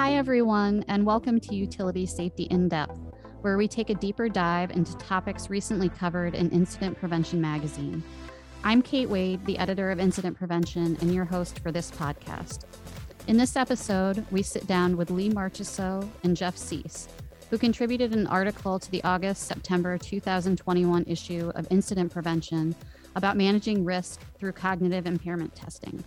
Hi, everyone, and welcome to Utility Safety in Depth, where we take a deeper dive into topics recently covered in Incident Prevention Magazine. I'm Kate Wade, the editor of Incident Prevention, and your host for this podcast. In this episode, we sit down with Lee Marchessault and Jeff Cease, who contributed an article to the August September 2021 issue of Incident Prevention about managing risk through cognitive impairment testing.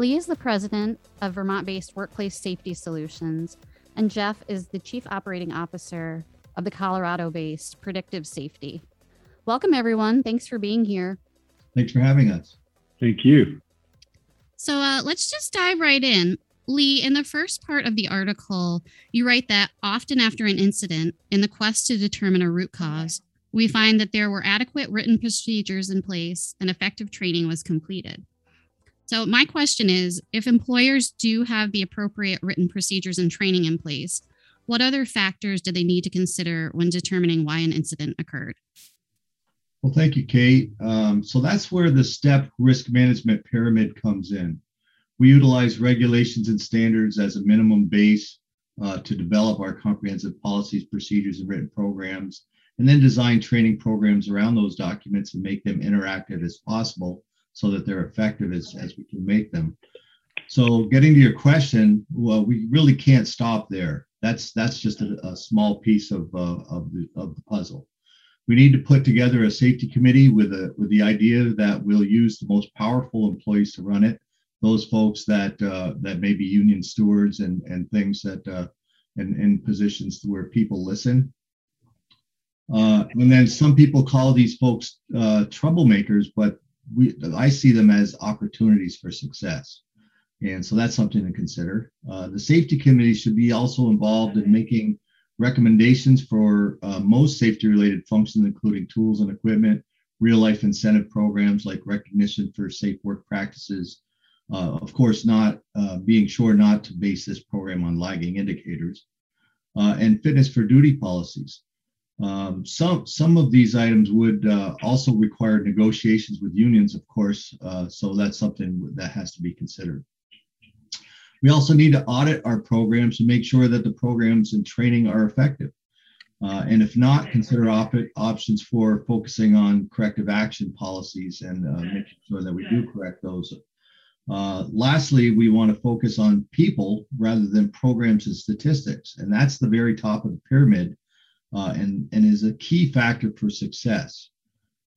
Lee is the president of Vermont based Workplace Safety Solutions, and Jeff is the chief operating officer of the Colorado based Predictive Safety. Welcome, everyone. Thanks for being here. Thanks for having us. Thank you. So uh, let's just dive right in. Lee, in the first part of the article, you write that often after an incident, in the quest to determine a root cause, we find that there were adequate written procedures in place and effective training was completed. So, my question is if employers do have the appropriate written procedures and training in place, what other factors do they need to consider when determining why an incident occurred? Well, thank you, Kate. Um, so that's where the STEP risk management pyramid comes in. We utilize regulations and standards as a minimum base uh, to develop our comprehensive policies, procedures, and written programs, and then design training programs around those documents and make them interactive as possible so that they're effective as, as we can make them. So getting to your question, well, we really can't stop there. That's that's just a, a small piece of uh, of the of the puzzle. We need to put together a safety committee with a with the idea that we'll use the most powerful employees to run it. Those folks that uh, that may be union stewards and and things that uh, in, in positions where people listen. Uh, and then some people call these folks uh, troublemakers, but we I see them as opportunities for success. And so that's something to consider. Uh, the safety committee should be also involved in making recommendations for uh, most safety related functions, including tools and equipment, real life incentive programs like recognition for safe work practices. Uh, of course, not uh, being sure not to base this program on lagging indicators, uh, and fitness for duty policies. Um, some some of these items would uh, also require negotiations with unions, of course. Uh, so that's something that has to be considered. We also need to audit our programs to make sure that the programs and training are effective. Uh, and if not, consider op- options for focusing on corrective action policies and uh, making sure that we do correct those. Uh, lastly, we want to focus on people rather than programs and statistics. And that's the very top of the pyramid uh, and, and is a key factor for success.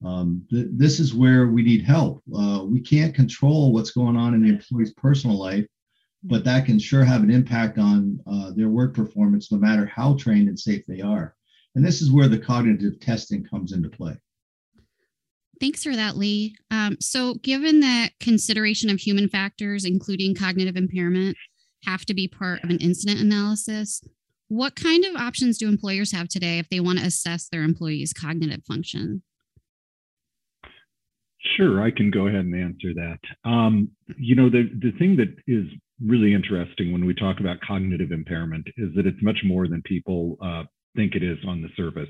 Um, th- this is where we need help. Uh, we can't control what's going on in the employee's personal life, but that can sure have an impact on uh, their work performance, no matter how trained and safe they are. And this is where the cognitive testing comes into play. Thanks for that, Lee. Um, so, given that consideration of human factors, including cognitive impairment, have to be part of an incident analysis, what kind of options do employers have today if they want to assess their employees' cognitive function? Sure, I can go ahead and answer that. Um, you know, the, the thing that is really interesting when we talk about cognitive impairment is that it's much more than people uh, think it is on the surface.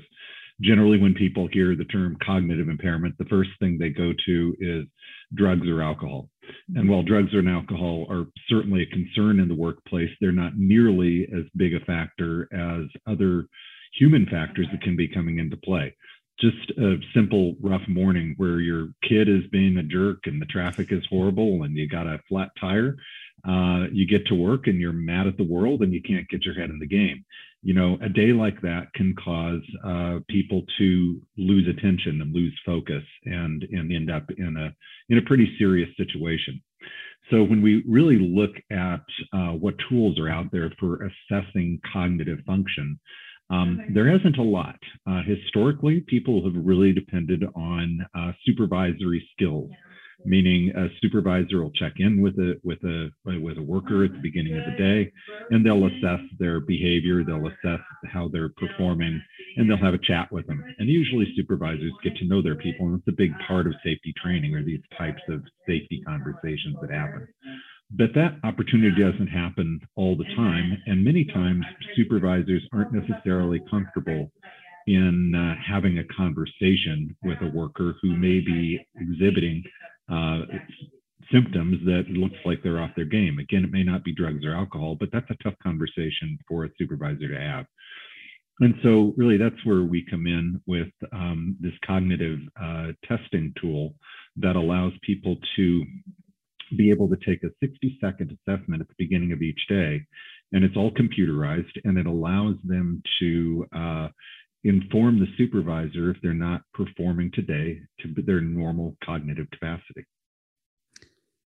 Generally, when people hear the term cognitive impairment, the first thing they go to is drugs or alcohol. And while drugs and alcohol are certainly a concern in the workplace, they're not nearly as big a factor as other human factors that can be coming into play. Just a simple rough morning where your kid is being a jerk and the traffic is horrible and you got a flat tire. Uh, you get to work and you're mad at the world and you can't get your head in the game. You know, a day like that can cause uh, people to lose attention and lose focus and and end up in a in a pretty serious situation. So when we really look at uh, what tools are out there for assessing cognitive function, um, there hasn't a lot. Uh, historically, people have really depended on uh, supervisory skills meaning a supervisor will check in with a with a with a worker at the beginning of the day and they'll assess their behavior they'll assess how they're performing and they'll have a chat with them. And usually supervisors get to know their people and it's a big part of safety training or these types of safety conversations that happen. But that opportunity doesn't happen all the time and many times supervisors aren't necessarily comfortable in uh, having a conversation with a worker who may be exhibiting uh, symptoms that looks like they're off their game. Again, it may not be drugs or alcohol, but that's a tough conversation for a supervisor to have. And so, really, that's where we come in with um, this cognitive uh, testing tool that allows people to be able to take a 60 second assessment at the beginning of each day. And it's all computerized and it allows them to uh, inform the supervisor if they're not performing today to their normal cognitive capacity.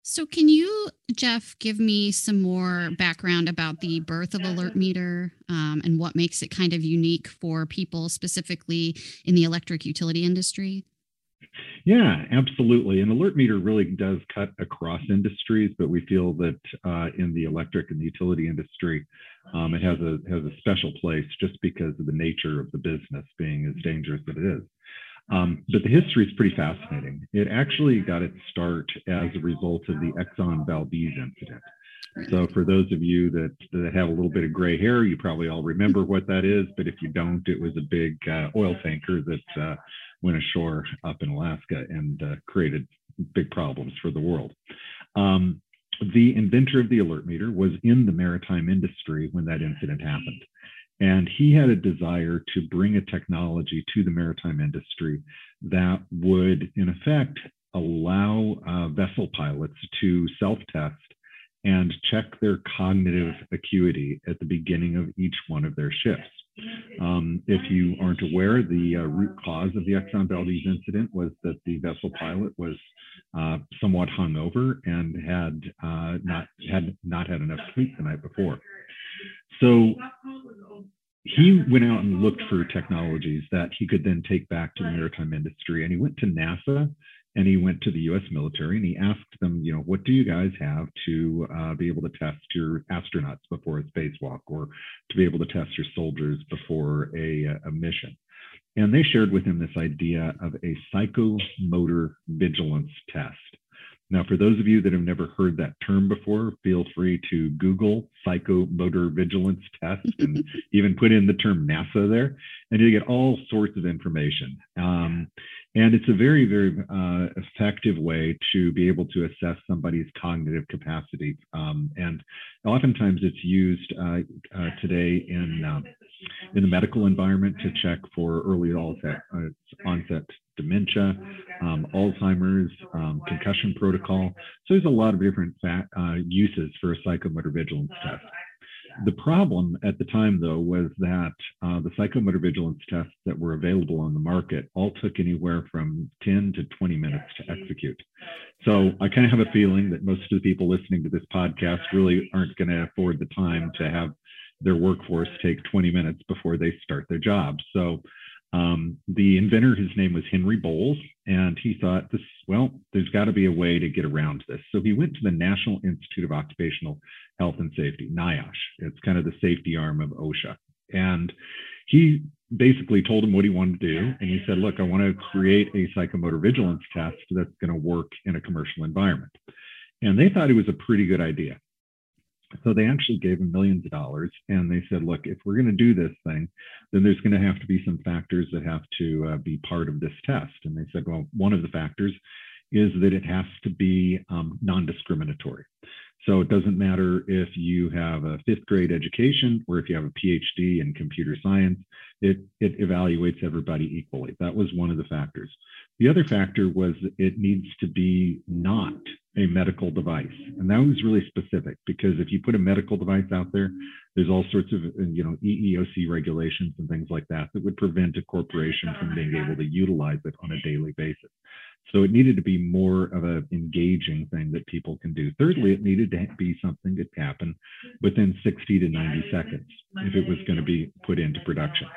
So, can you, Jeff, give me some more background about the birth of Alert Meter um, and what makes it kind of unique for people specifically in the electric utility industry? Yeah, absolutely. And alert meter really does cut across industries, but we feel that uh, in the electric and the utility industry, um, it has a has a special place just because of the nature of the business being as dangerous as it is. Um, but the history is pretty fascinating. It actually got its start as a result of the Exxon Valdez incident. So for those of you that, that have a little bit of gray hair, you probably all remember what that is. But if you don't, it was a big uh, oil tanker that uh, went ashore up in Alaska and uh, created big problems for the world. Um, the inventor of the alert meter was in the maritime industry when that incident happened. And he had a desire to bring a technology to the maritime industry that would, in effect, allow uh, vessel pilots to self test and check their cognitive acuity at the beginning of each one of their shifts. Um, if you aren't aware, the uh, root cause of the Exxon Valdez incident was that the vessel pilot was uh, somewhat hungover and had uh, not had not had enough sleep the night before. So he went out and looked for technologies that he could then take back to the maritime industry, and he went to NASA and he went to the U.S. military and he asked them, you know, what do you guys have to uh, be able to test your astronauts before a spacewalk, or to be able to test your soldiers before a, a mission? And they shared with him this idea of a psychomotor vigilance test. Now, for those of you that have never heard that term before, feel free to Google psychomotor vigilance test and even put in the term NASA there, and you get all sorts of information. Um, and it's a very, very uh, effective way to be able to assess somebody's cognitive capacity. Um, and oftentimes it's used uh, uh, today in, um, in the medical environment to check for early onset, uh, onset dementia, um, Alzheimer's, um, concussion protocol. So there's a lot of different uh, uses for a psychomotor vigilance test. The problem at the time, though, was that uh, the psychomotor vigilance tests that were available on the market all took anywhere from 10 to 20 minutes to execute. So I kind of have a feeling that most of the people listening to this podcast really aren't going to afford the time to have their workforce take 20 minutes before they start their job. So um, the inventor, his name was Henry Bowles, and he thought this, well, there's got to be a way to get around this. So he went to the National Institute of Occupational Health and Safety, NIOSH. It's kind of the safety arm of OSHA. And he basically told him what he wanted to do. And he said, look, I want to create a psychomotor vigilance test that's going to work in a commercial environment. And they thought it was a pretty good idea. So they actually gave him millions of dollars and they said, look, if we're going to do this thing, then there's going to have to be some factors that have to uh, be part of this test. And they said, well, one of the factors is that it has to be um, non discriminatory. So it doesn't matter if you have a fifth grade education or if you have a PhD in computer science, it, it evaluates everybody equally. That was one of the factors. The other factor was it needs to be not a medical device. And that was really specific because if you put a medical device out there, there's all sorts of uh, you know EEOC regulations and things like that that would prevent a corporation from being able to utilize it on a daily basis. So it needed to be more of an engaging thing that people can do. Thirdly, it needed to be something that happened within 60 to 90 seconds if it was going to be put into production.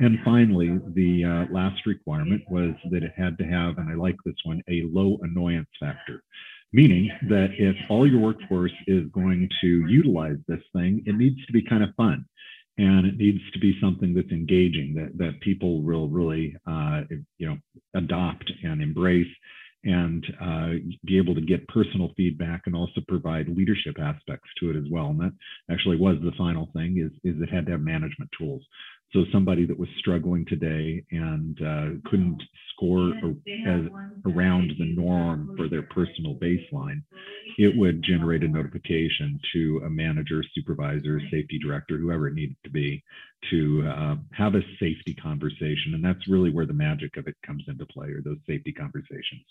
And finally, the uh, last requirement was that it had to have, and I like this one, a low annoyance factor meaning that if all your workforce is going to utilize this thing, it needs to be kind of fun and it needs to be something that's engaging that, that people will really uh, you know adopt and embrace and uh, be able to get personal feedback and also provide leadership aspects to it as well. And that actually was the final thing is, is it had to have management tools. So somebody that was struggling today and uh, couldn't score as, around the norm for their personal baseline, it would generate a notification to a manager, supervisor, safety director, whoever it needed to be, to uh, have a safety conversation. And that's really where the magic of it comes into play, or those safety conversations.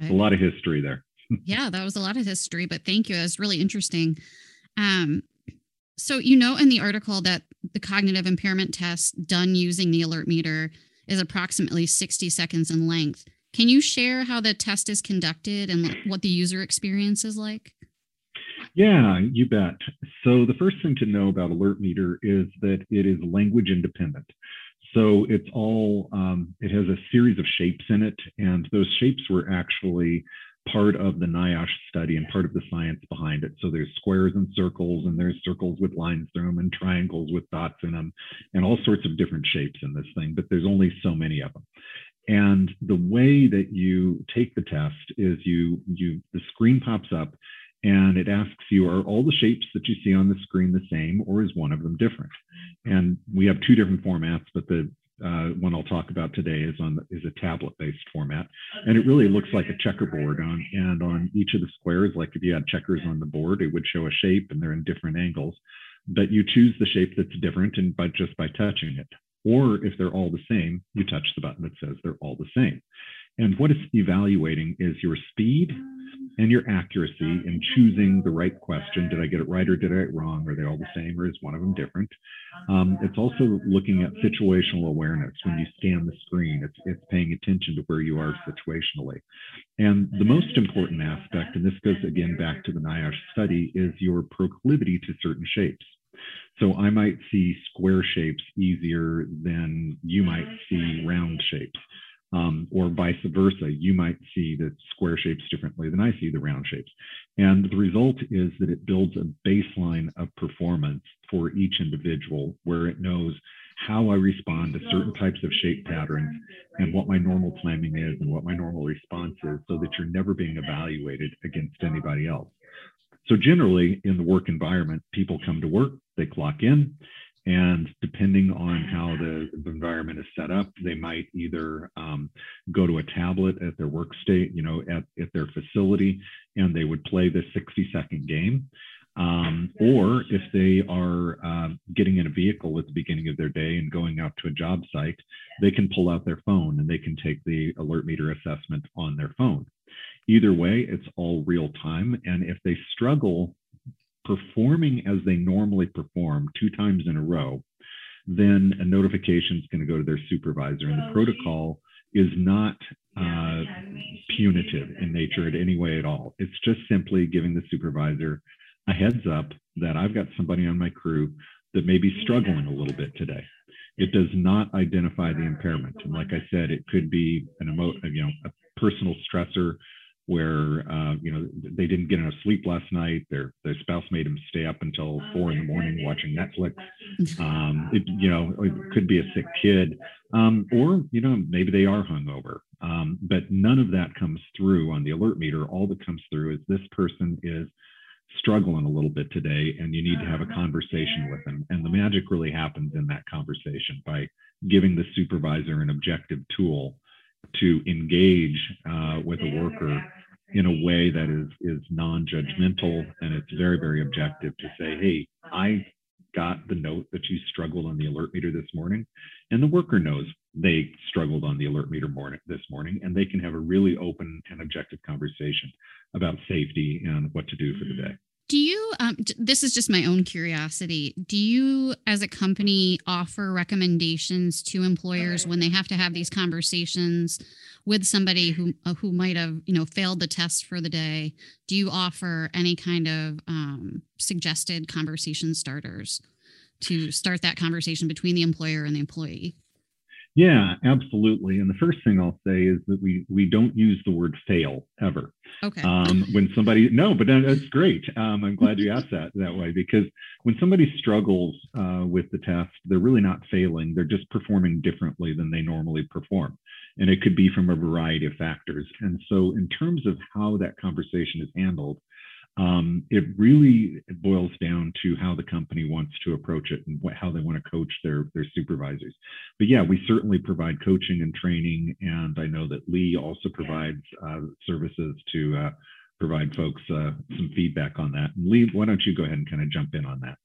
Okay. A lot of history there. yeah, that was a lot of history, but thank you. It was really interesting. Um, so, you know, in the article that the cognitive impairment test done using the alert meter is approximately 60 seconds in length. Can you share how the test is conducted and what the user experience is like? Yeah, you bet. So, the first thing to know about Alert Meter is that it is language independent. So, it's all, um, it has a series of shapes in it, and those shapes were actually part of the NIOSH study and part of the science behind it. So there's squares and circles, and there's circles with lines through them, and triangles with dots in them, and all sorts of different shapes in this thing, but there's only so many of them. And the way that you take the test is you you the screen pops up and it asks you are all the shapes that you see on the screen the same or is one of them different and we have two different formats but the uh, one I'll talk about today is on is a tablet-based format, and it really looks like a checkerboard. On and on each of the squares, like if you had checkers on the board, it would show a shape, and they're in different angles. But you choose the shape that's different, and by just by touching it. Or if they're all the same, you touch the button that says they're all the same. And what it's evaluating is your speed and your accuracy in choosing the right question. Did I get it right or did I get wrong? Are they all the same or is one of them different? Um, it's also looking at situational awareness. When you scan the screen, it's, it's paying attention to where you are situationally. And the most important aspect, and this goes again back to the NIOSH study, is your proclivity to certain shapes. So I might see square shapes easier than you might see round shapes um, or vice versa. You might see the square shapes differently than I see the round shapes. And the result is that it builds a baseline of performance for each individual where it knows how I respond to certain types of shape patterns and what my normal timing is and what my normal response is so that you're never being evaluated against anybody else. So generally in the work environment, people come to work, they clock in, and depending on how the, environment is set up, they might either um, go to a tablet at their work state, you know, at, at their facility, and they would play the 60 second game. Um, or if they are uh, getting in a vehicle at the beginning of their day and going out to a job site, they can pull out their phone and they can take the alert meter assessment on their phone. Either way, it's all real time. And if they struggle performing as they normally perform two times in a row, then a notification is going to go to their supervisor. And the oh, protocol is not uh, punitive in nature in any way at all. It's just simply giving the supervisor a heads up that I've got somebody on my crew that may be struggling a little bit today. It does not identify the impairment. And like I said, it could be an emo- you know, a personal stressor where uh, you know they didn't get enough sleep last night. Their their spouse made them stay up until oh, four in the morning watching Netflix. Um, it, you know, it could be a sick kid, um, or you know maybe they are hungover. Um, but none of that comes through on the alert meter. All that comes through is this person is struggling a little bit today, and you need to have a conversation with them. And the magic really happens in that conversation by giving the supervisor an objective tool to engage uh, with a worker in a way that is is non-judgmental and it's very very objective to say hey i got the note that you struggled on the alert meter this morning and the worker knows they struggled on the alert meter morning this morning and they can have a really open and objective conversation about safety and what to do for the day do you um, this is just my own curiosity. Do you as a company offer recommendations to employers when they have to have these conversations with somebody who uh, who might have you know failed the test for the day? Do you offer any kind of um, suggested conversation starters to start that conversation between the employer and the employee yeah, absolutely. And the first thing I'll say is that we we don't use the word fail ever. Okay. Um, when somebody no, but that's great. Um, I'm glad you asked that that way because when somebody struggles uh, with the test, they're really not failing. They're just performing differently than they normally perform, and it could be from a variety of factors. And so, in terms of how that conversation is handled, Um, it really boils down to how the company wants to approach it and what, how they want to coach their their supervisors. But yeah, we certainly provide coaching and training, and I know that Lee also provides uh, services to uh, provide folks uh, some feedback on that. And Lee, why don't you go ahead and kind of jump in on that?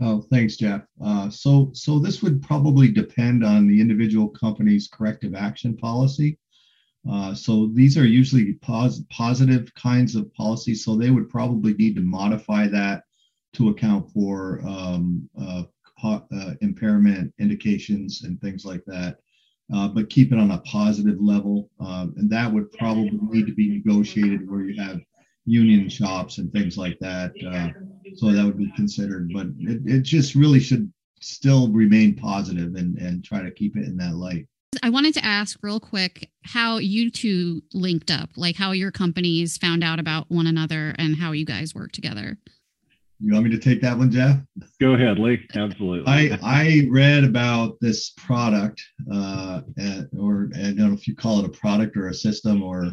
Oh, thanks, Jeff. Uh, so, so this would probably depend on the individual company's corrective action policy. Uh, so these are usually pos- positive kinds of policies. So they would probably need to modify that to account for um, uh, uh, impairment indications and things like that. Uh, but keep it on a positive level. Um, and that would probably need to be negotiated where you have union shops and things like that. Uh, so that would be considered. But it, it just really should still remain positive and, and try to keep it in that light. I wanted to ask real quick how you two linked up, like how your companies found out about one another and how you guys work together. You want me to take that one, Jeff? Go ahead, Lee. Absolutely. I I read about this product, uh, at, or I don't know if you call it a product or a system, or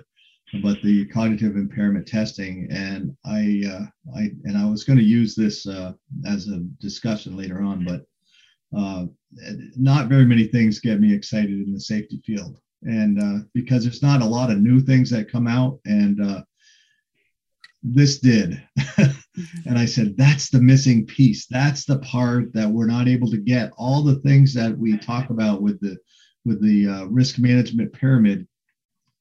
but the cognitive impairment testing, and I uh, I and I was going to use this uh, as a discussion later on, but uh, not very many things get me excited in the safety field, and uh, because there's not a lot of new things that come out, and uh, this did. and I said, that's the missing piece. That's the part that we're not able to get. All the things that we talk about with the with the uh, risk management pyramid,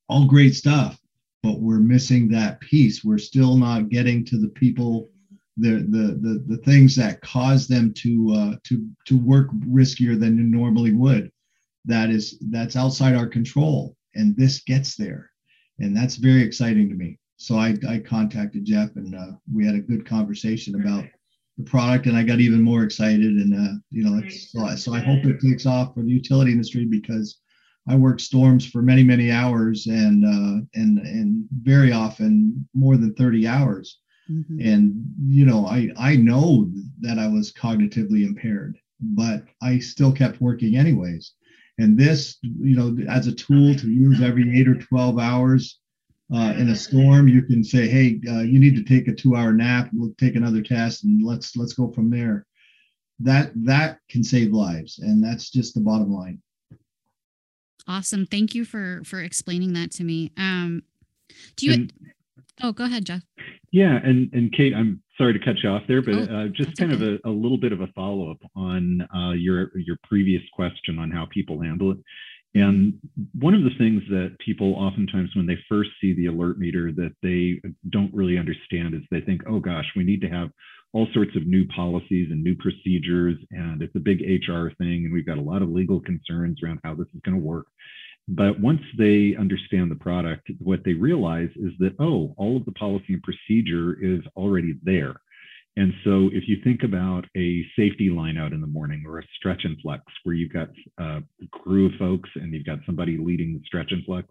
all great stuff, but we're missing that piece. We're still not getting to the people the the the, the things that cause them to uh, to to work riskier than you normally would. That is that's outside our control, and this gets there, and that's very exciting to me. So I I contacted Jeff, and uh, we had a good conversation about the product, and I got even more excited. And uh, you know, so, so I hope it takes off for the utility industry because I work storms for many many hours, and uh, and and very often more than thirty hours Mm-hmm. And you know, I I know that I was cognitively impaired, but I still kept working anyways. And this, you know, as a tool to use every eight or twelve hours uh, in a storm, you can say, hey, uh, you need to take a two-hour nap. We'll take another test, and let's let's go from there. That that can save lives, and that's just the bottom line. Awesome. Thank you for for explaining that to me. Um, do you? And, oh, go ahead, Jeff. Yeah, and and Kate, I'm sorry to cut you off there, but oh, uh, just kind okay. of a, a, little bit of a follow up on uh, your your previous question on how people handle it. And one of the things that people oftentimes, when they first see the alert meter, that they don't really understand is they think, oh gosh, we need to have all sorts of new policies and new procedures, and it's a big HR thing, and we've got a lot of legal concerns around how this is going to work. But once they understand the product, what they realize is that, oh, all of the policy and procedure is already there. And so if you think about a safety line out in the morning or a stretch and flex where you've got a crew of folks and you've got somebody leading the stretch and flex,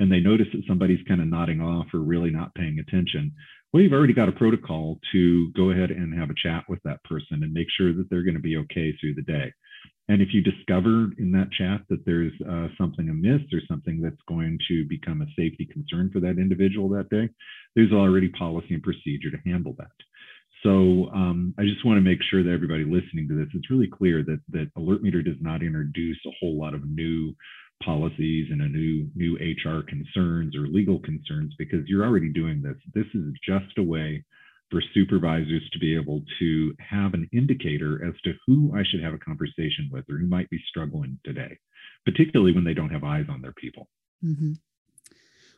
and they notice that somebody's kind of nodding off or really not paying attention, well, you've already got a protocol to go ahead and have a chat with that person and make sure that they're going to be okay through the day. And if you discover in that chat that there's uh, something amiss or something that's going to become a safety concern for that individual that day, there's already policy and procedure to handle that. So um, I just want to make sure that everybody listening to this, it's really clear that that Alert Meter does not introduce a whole lot of new policies and a new new HR concerns or legal concerns because you're already doing this. This is just a way for supervisors to be able to have an indicator as to who I should have a conversation with or who might be struggling today, particularly when they don't have eyes on their people. Mm-hmm.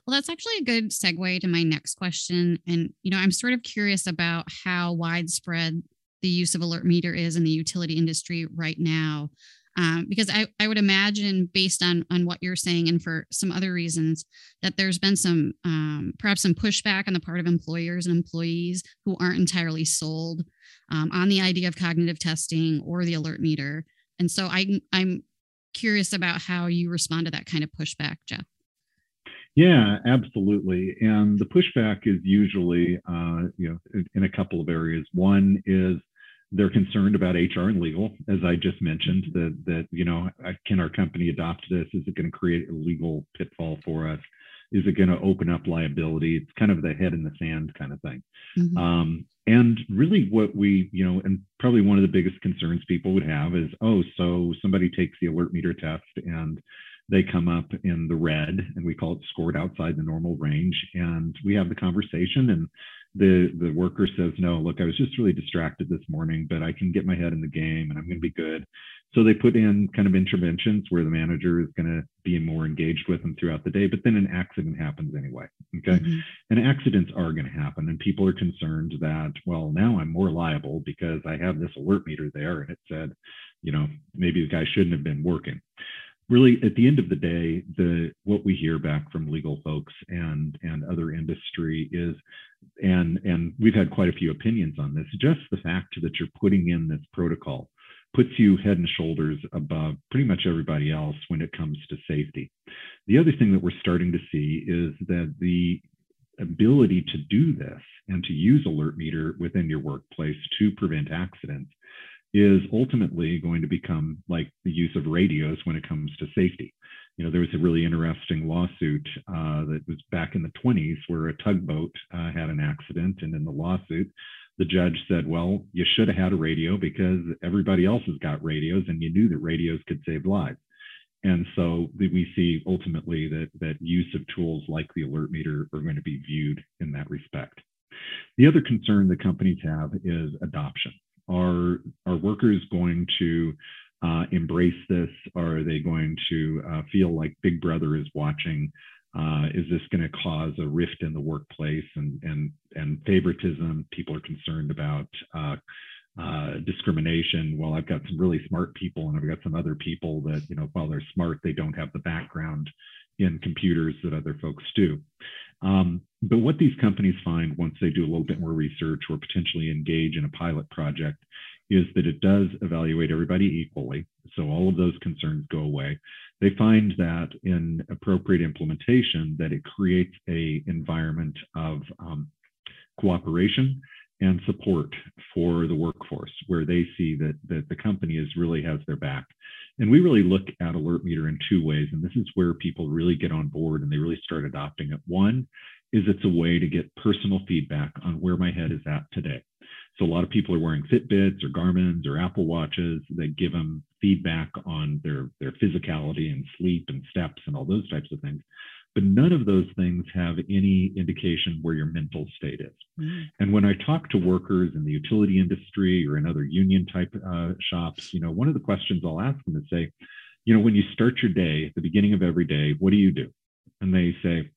Well, that's actually a good segue to my next question. And, you know, I'm sort of curious about how widespread the use of alert meter is in the utility industry right now um, because I, I would imagine based on on what you're saying and for some other reasons that there's been some um, perhaps some pushback on the part of employers and employees who aren't entirely sold um, on the idea of cognitive testing or the alert meter and so I, i'm curious about how you respond to that kind of pushback jeff yeah, absolutely. And the pushback is usually, uh, you know, in a couple of areas. One is they're concerned about HR and legal, as I just mentioned. Mm-hmm. That that you know, can our company adopt this? Is it going to create a legal pitfall for us? Is it going to open up liability? It's kind of the head in the sand kind of thing. Mm-hmm. Um, and really, what we, you know, and probably one of the biggest concerns people would have is, oh, so somebody takes the alert meter test and they come up in the red, and we call it scored outside the normal range. And we have the conversation, and the the worker says, no, look, I was just really distracted this morning, but I can get my head in the game, and I'm going to be good. So they put in kind of interventions where the manager is going to be more engaged with them throughout the day, but then an accident happens anyway. Okay. Mm-hmm. And accidents are going to happen. And people are concerned that, well, now I'm more liable because I have this alert meter there and it said, you know, maybe the guy shouldn't have been working. Really, at the end of the day, the what we hear back from legal folks and and other industry is, and and we've had quite a few opinions on this. Just the fact that you're putting in this protocol puts you head and shoulders above pretty much everybody else when it comes to safety. The other thing that we're starting to see is that the ability to do this and to use alert meter within your workplace to prevent accidents is ultimately going to become like the use of radios when it comes to safety. You know, there was a really interesting lawsuit uh, that was back in the 20s where a tugboat uh, had an accident, and in the lawsuit, the judge said, well, you should have had a radio because everybody else has got radios and you knew that radios could save lives. And so we see ultimately that, that use of tools like the alert meter are going to be viewed in that respect. The other concern that companies have is adoption. Are, are workers going to uh, embrace this? Are they going to uh, feel like Big Brother is watching uh, is this going to cause a rift in the workplace and and and favoritism? People are concerned about uh, uh, discrimination. Well, I've got some really smart people, and I've got some other people that you know, while they're smart, they don't have the background in computers that other folks do. Um, but what these companies find once they do a little bit more research or potentially engage in a pilot project is that it does evaluate everybody equally. So all of those concerns go away they find that in appropriate implementation that it creates a environment of um, cooperation and support for the workforce where they see that, that the company is really has their back. And we really look at alert meter in two ways and this is where people really get on board and they really start adopting it. One is it's a way to get personal feedback on where my head is at today. So a lot of people are wearing Fitbits or Garmin's or Apple Watches that give them feedback on their their physicality and sleep and steps and all those types of things. But none of those things have any indication where your mental state is. Mm-hmm. And when I talk to workers in the utility industry or in other union type uh, shops, you know, one of the questions I'll ask them is say, you know, when you start your day at the beginning of every day, what do you do? And they say,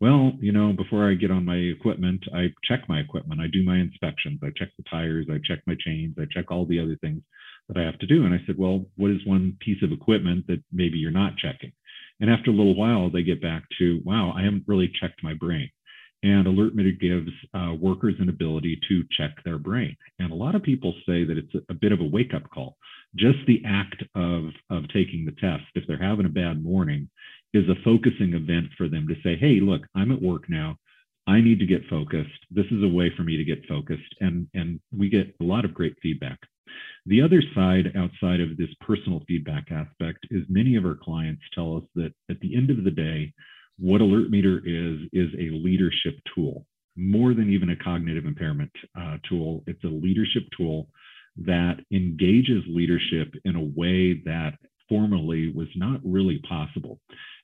well, you know, before I get on my equipment, I check my equipment. I do my inspections. I check the tires. I check my chains. I check all the other things that I have to do. And I said, well, what is one piece of equipment that maybe you're not checking? And after a little while, they get back to, wow, I haven't really checked my brain. And Alert Meter gives uh, workers an ability to check their brain. And a lot of people say that it's a, a bit of a wake up call. Just the act of, of taking the test, if they're having a bad morning, is a focusing event for them to say, hey, look, I'm at work now. I need to get focused. This is a way for me to get focused. And, and we get a lot of great feedback. The other side outside of this personal feedback aspect is many of our clients tell us that at the end of the day, what Alert Meter is, is a leadership tool, more than even a cognitive impairment uh, tool. It's a leadership tool that engages leadership in a way that formerly was not really possible.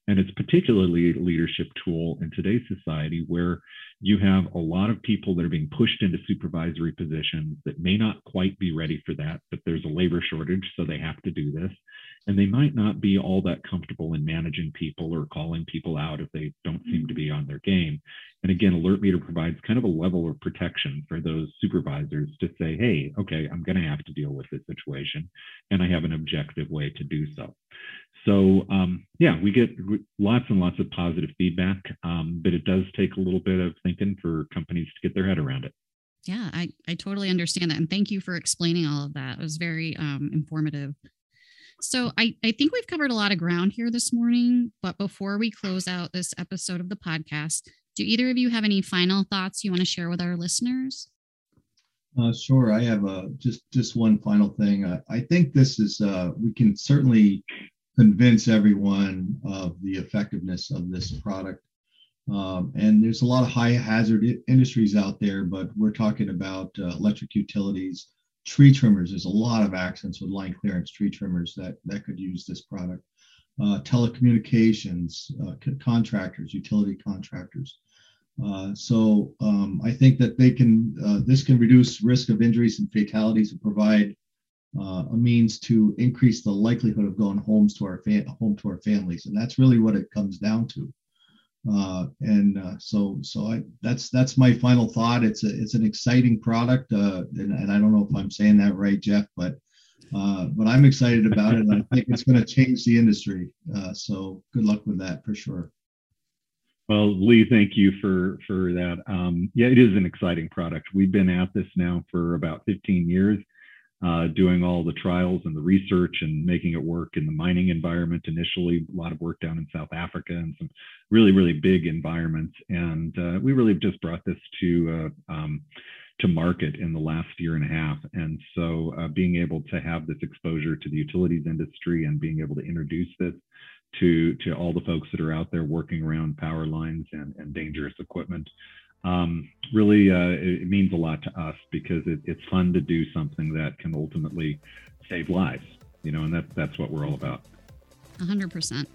And it's particularly a leadership tool in today's society where you have a lot of people that are being pushed into supervisory positions that may not quite be ready for that, but there's a labor shortage, so they have to do this. And they might not be all that comfortable in managing people or calling people out if they don't seem to be on their game. And again, Alert Meter provides kind of a level of protection for those supervisors to say, hey, okay, I'm going to have to deal with this situation, and I have an objective way to do so. So um, yeah, we get lots and lots of positive feedback, um, but it does take a little bit of thinking for companies to get their head around it. Yeah, I, I totally understand that. And thank you for explaining all of that. It was very um, informative. So I, I think we've covered a lot of ground here this morning, but before we close out this episode of the podcast, do either of you have any final thoughts you want to share with our listeners? Uh, sure. I have a just just one final thing. I, I think this is uh, we can certainly convince everyone of the effectiveness of this product. Um, and there's a lot of high hazard industries out there, but we're talking about uh, electric utilities, tree trimmers. There's a lot of accidents with line clearance tree trimmers that, that could use this product. Uh, telecommunications, uh, contractors, utility contractors. Uh, so um, I think that they can, uh, this can reduce risk of injuries and fatalities and provide uh, a means to increase the likelihood of going homes to our fa- home to our families, and that's really what it comes down to. Uh, and uh, so, so I that's that's my final thought. It's a it's an exciting product, uh, and, and I don't know if I'm saying that right, Jeff, but uh, but I'm excited about it, and I think it's going to change the industry. Uh, so good luck with that for sure. Well, Lee, thank you for for that. Um, yeah, it is an exciting product. We've been at this now for about 15 years uh, doing all the trials and the research and making it work in the mining environment initially. A lot of work down in South Africa and some really, really big environments. And uh, we really have just brought this to uh, um, to market in the last year and a half. And so uh, being able to have this exposure to the utilities industry and being able to introduce this to to all the folks that are out there working around power lines and, and dangerous equipment um, really uh, it, means a lot to us because it, it's fun to do something that can ultimately save lives you know and that, that's what we're all about 100%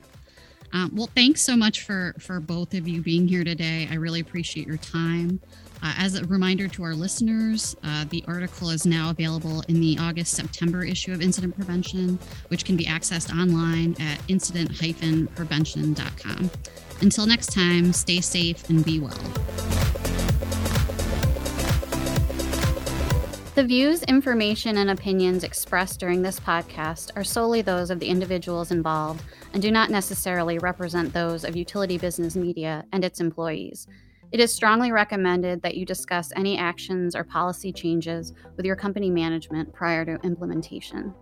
um, well thanks so much for for both of you being here today i really appreciate your time uh, as a reminder to our listeners, uh, the article is now available in the August September issue of Incident Prevention, which can be accessed online at incident prevention.com. Until next time, stay safe and be well. The views, information, and opinions expressed during this podcast are solely those of the individuals involved and do not necessarily represent those of Utility Business Media and its employees. It is strongly recommended that you discuss any actions or policy changes with your company management prior to implementation.